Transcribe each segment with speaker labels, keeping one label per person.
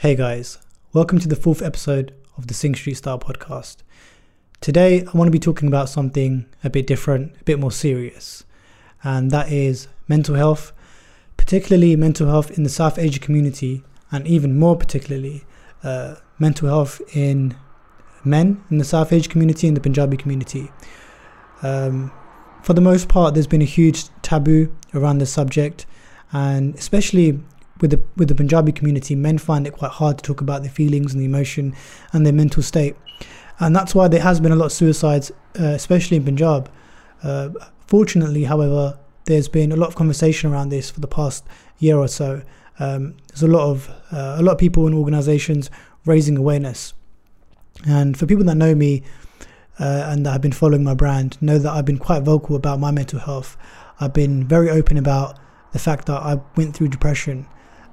Speaker 1: Hey guys, welcome to the fourth episode of the Singh Street Style podcast. Today, I want to be talking about something a bit different, a bit more serious, and that is mental health, particularly mental health in the South Asia community, and even more particularly, uh, mental health in men in the South Asia community and the Punjabi community. Um, for the most part, there's been a huge taboo around this subject, and especially with the with the Punjabi community, men find it quite hard to talk about their feelings and the emotion and their mental state, and that's why there has been a lot of suicides, uh, especially in Punjab. Uh, fortunately, however, there's been a lot of conversation around this for the past year or so. Um, there's a lot of uh, a lot of people and organisations raising awareness, and for people that know me uh, and that have been following my brand, know that I've been quite vocal about my mental health. I've been very open about the fact that I went through depression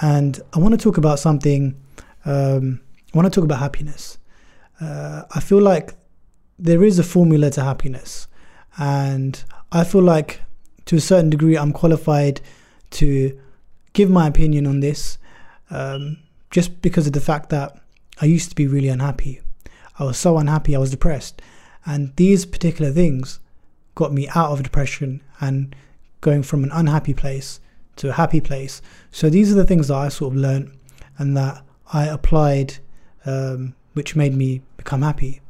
Speaker 1: and I want to talk about something. Um, I want to talk about happiness. Uh, I feel like there is a formula to happiness, and I feel like to a certain degree I'm qualified to give my opinion on this, um, just because of the fact that I used to be really unhappy. I was so unhappy, I was depressed, and these particular things got me out of depression and going from an unhappy place to a happy place. So these are the things that I sort of learned and that I applied, um, which made me become happy.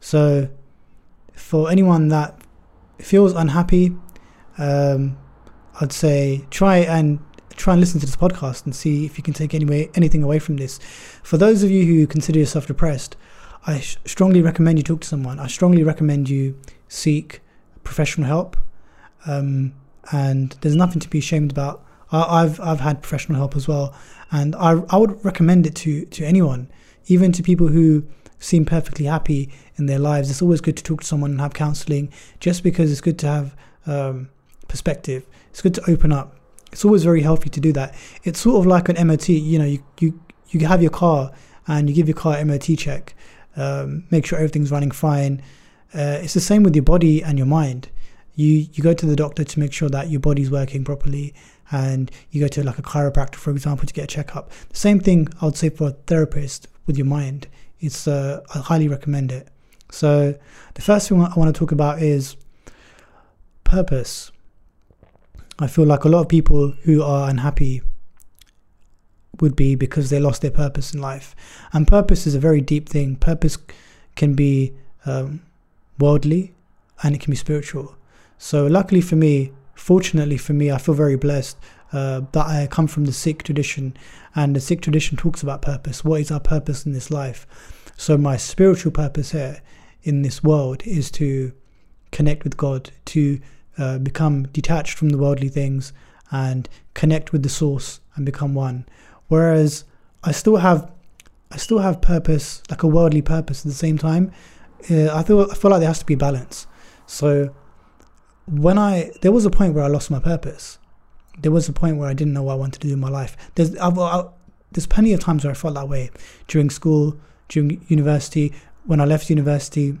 Speaker 1: So for anyone that feels unhappy, um, I'd say try and try and listen to this podcast and see if you can take any anything away from this. For those of you who consider yourself depressed, I sh- strongly recommend you talk to someone. I strongly recommend you seek professional help. Um, and there's nothing to be ashamed about. I, have I've had professional help as well, and I I would recommend it to to anyone, even to people who seem perfectly happy in their lives. It's always good to talk to someone and have counselling, just because it's good to have um, perspective. It's good to open up. It's always very healthy to do that. It's sort of like an MOT. You know, you you you have your car and you give your car an MOT check, um, make sure everything's running fine. Uh, it's the same with your body and your mind. You you go to the doctor to make sure that your body's working properly and you go to like a chiropractor, for example, to get a checkup. The same thing I would say for a therapist with your mind. It's uh, I highly recommend it. So the first thing I want to talk about is purpose. I feel like a lot of people who are unhappy would be because they lost their purpose in life. And purpose is a very deep thing. Purpose can be um, worldly and it can be spiritual. So, luckily for me, fortunately for me, I feel very blessed uh, that I come from the Sikh tradition, and the Sikh tradition talks about purpose. What is our purpose in this life? So, my spiritual purpose here in this world is to connect with God, to uh, become detached from the worldly things, and connect with the source and become one. Whereas I still have, I still have purpose, like a worldly purpose at the same time. Uh, I feel I feel like there has to be balance. So when I there was a point where I lost my purpose. There was a point where I didn't know what I wanted to do in my life. There's I, I, there's plenty of times where I felt that way during school, during university, when I left university,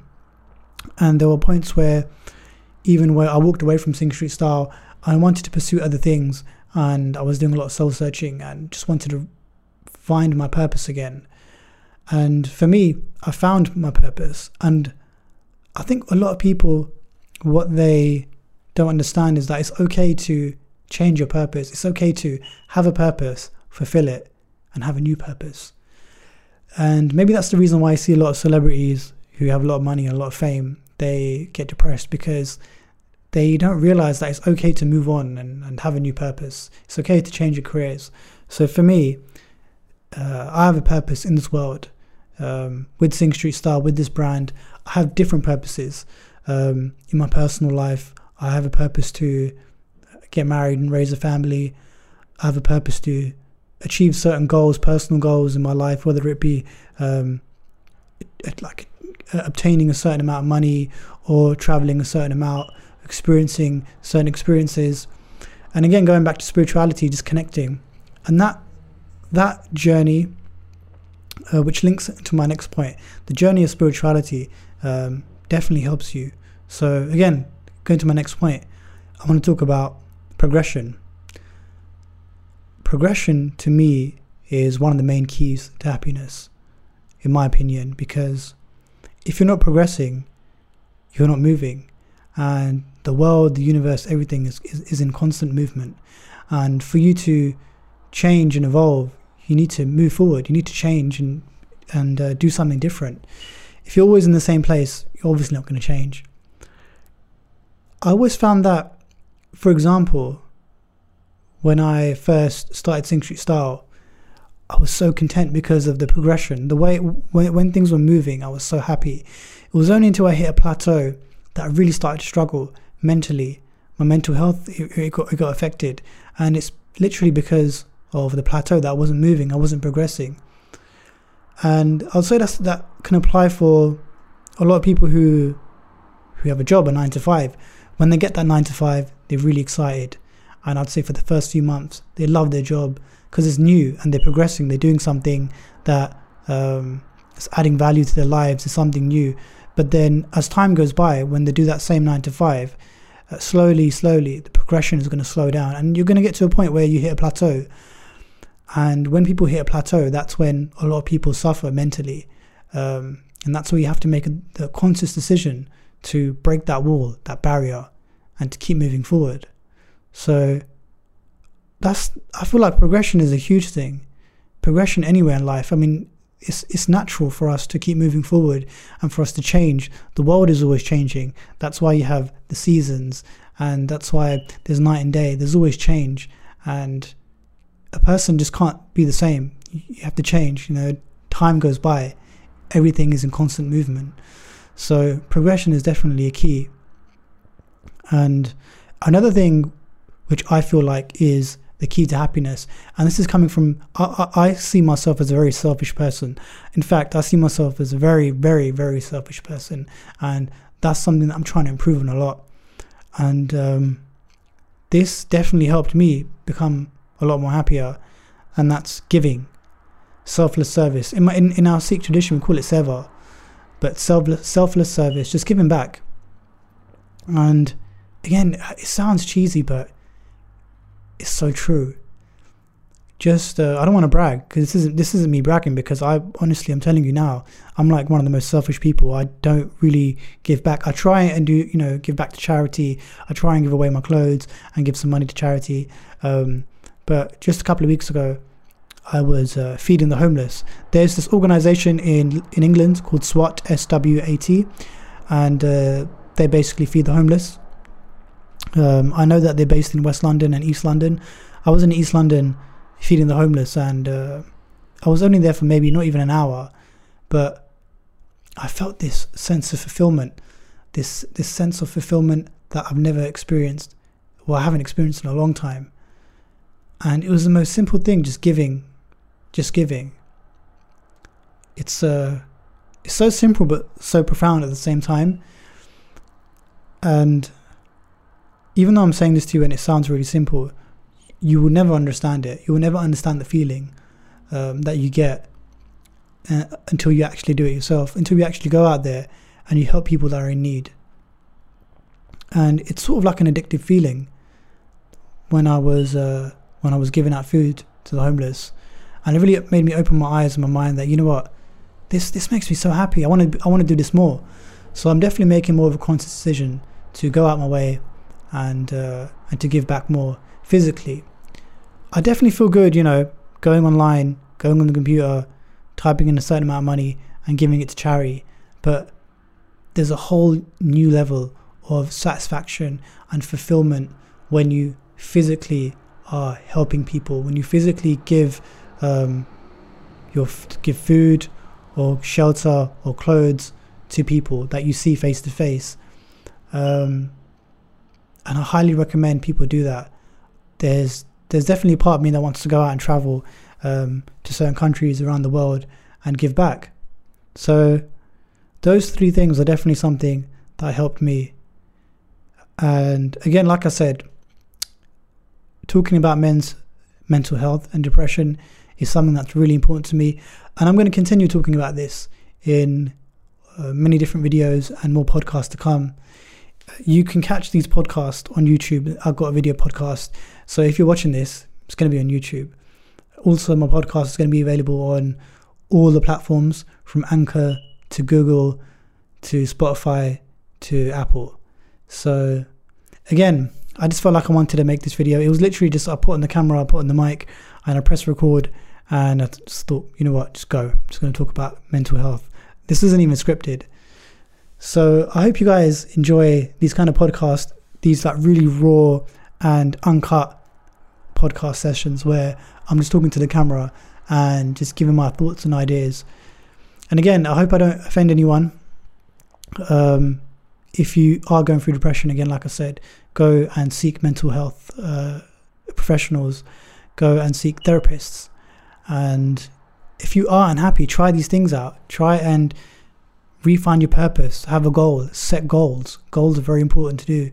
Speaker 1: and there were points where even where I walked away from Singh Street Style, I wanted to pursue other things, and I was doing a lot of soul searching and just wanted to find my purpose again. And for me, I found my purpose, and I think a lot of people, what they don't understand is that it's okay to change your purpose. It's okay to have a purpose, fulfill it, and have a new purpose. And maybe that's the reason why I see a lot of celebrities who have a lot of money and a lot of fame, they get depressed because they don't realize that it's okay to move on and, and have a new purpose. It's okay to change your careers. So for me, uh, I have a purpose in this world. Um, with Singh Street Style, with this brand, I have different purposes um, in my personal life. I have a purpose to get married and raise a family. I have a purpose to achieve certain goals, personal goals in my life, whether it be um, like obtaining a certain amount of money or traveling a certain amount, experiencing certain experiences. And again, going back to spirituality, just connecting. And that that journey, uh, which links to my next point, the journey of spirituality um, definitely helps you. So again, going to my next point, I want to talk about progression. Progression to me is one of the main keys to happiness, in my opinion, because if you're not progressing, you're not moving. And the world, the universe, everything is, is, is in constant movement. And for you to change and evolve, you need to move forward. You need to change and and uh, do something different. If you're always in the same place, you're obviously not going to change. I always found that, for example, when I first started Singh Street Style, I was so content because of the progression. The way when, when things were moving, I was so happy. It was only until I hit a plateau that I really started to struggle mentally. My mental health it, it, got, it got affected, and it's literally because of the plateau that I wasn't moving, I wasn't progressing. And I'll say that that can apply for a lot of people who who have a job, a nine to five. When they get that nine to five, they're really excited. And I'd say for the first few months, they love their job because it's new and they're progressing. They're doing something that um, is adding value to their lives. It's something new. But then, as time goes by, when they do that same nine to five, uh, slowly, slowly, the progression is going to slow down, and you're going to get to a point where you hit a plateau. And when people hit a plateau, that's when a lot of people suffer mentally. Um, and that's where you have to make a, a conscious decision to break that wall, that barrier, and to keep moving forward. So that's I feel like progression is a huge thing. Progression anywhere in life. I mean, it's it's natural for us to keep moving forward and for us to change. The world is always changing. That's why you have the seasons and that's why there's night and day. There's always change and a person just can't be the same. You have to change. You know, time goes by, everything is in constant movement. So progression is definitely a key. And another thing, which I feel like is the key to happiness, and this is coming from I, I, I see myself as a very selfish person. In fact, I see myself as a very, very, very selfish person, and that's something that I'm trying to improve on a lot. And um, this definitely helped me become a lot more happier, and that's giving, selfless service. In, my, in, in our Sikh tradition, we call it seva, but selfless, selfless service, just giving back. And again, it sounds cheesy, but it's so true. Just uh, I don't want to brag because this isn't this isn't me bragging because I honestly I'm telling you now I'm like one of the most selfish people. I don't really give back. I try and do you know give back to charity. I try and give away my clothes and give some money to charity. Um, but just a couple of weeks ago, I was uh, feeding the homeless. There's this organization in in England called SWAT, S W A T, and uh, they basically feed the homeless. Um, I know that they're based in West London and East London. I was in East London feeding the homeless, and uh, I was only there for maybe not even an hour, but I felt this sense of fulfillment, this this sense of fulfillment that I've never experienced, well, I haven't experienced in a long time. And it was the most simple thing, just giving, just giving. It's uh, it's so simple but so profound at the same time. And even though I'm saying this to you and it sounds really simple, you will never understand it. You will never understand the feeling um, that you get uh, until you actually do it yourself, until you actually go out there and you help people that are in need. And it's sort of like an addictive feeling. When I was uh, when I was giving out food to the homeless, and it really made me open my eyes and my mind that you know what, this this makes me so happy. I want to I want to do this more. So I'm definitely making more of a conscious decision to go out my way and uh, and to give back more physically. I definitely feel good, you know, going online, going on the computer, typing in a certain amount of money and giving it to charity. But there's a whole new level of satisfaction and fulfillment when you physically are helping people, when you physically give um, your give food or shelter or clothes to people that you see face to face. Um, and I highly recommend people do that. There's there's definitely a part of me that wants to go out and travel um, to certain countries around the world and give back. So those three things are definitely something that helped me. And again, like I said, talking about men's mental health and depression is something that's really important to me. And I'm going to continue talking about this in uh, many different videos and more podcasts to come you can catch these podcasts on YouTube. I've got a video podcast. So if you're watching this, it's going to be on YouTube. Also, my podcast is going to be available on all the platforms from Anchor to Google to Spotify to Apple. So, again, I just felt like I wanted to make this video. It was literally just I put on the camera, I put on the mic, and I press record, and I just thought, you know what, just go. I'm just going to talk about mental health. This isn't even scripted. So I hope you guys enjoy these kind of podcasts, these like really raw and uncut podcast sessions where I'm just talking to the camera and just giving my thoughts and ideas. And again, I hope I don't offend anyone. Um, if you are going through depression, again, like I said, go and seek mental health uh, professionals, go and seek therapists. And if you are unhappy, try these things out. Try and refine your purpose, have a goal, set goals. Goals are very important to do.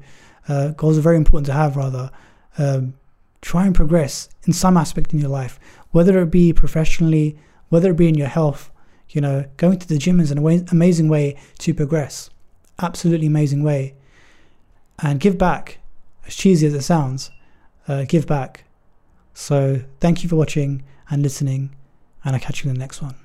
Speaker 1: Uh, goals are very important to have, rather. Um, try and progress in some aspect in your life, whether it be professionally, whether it be in your health. You know, going to the gym is an amazing way to progress. Absolutely amazing way. And give back, as cheesy as it sounds, uh, give back. So, thank you for watching and listening, and I'll catch you in the next one.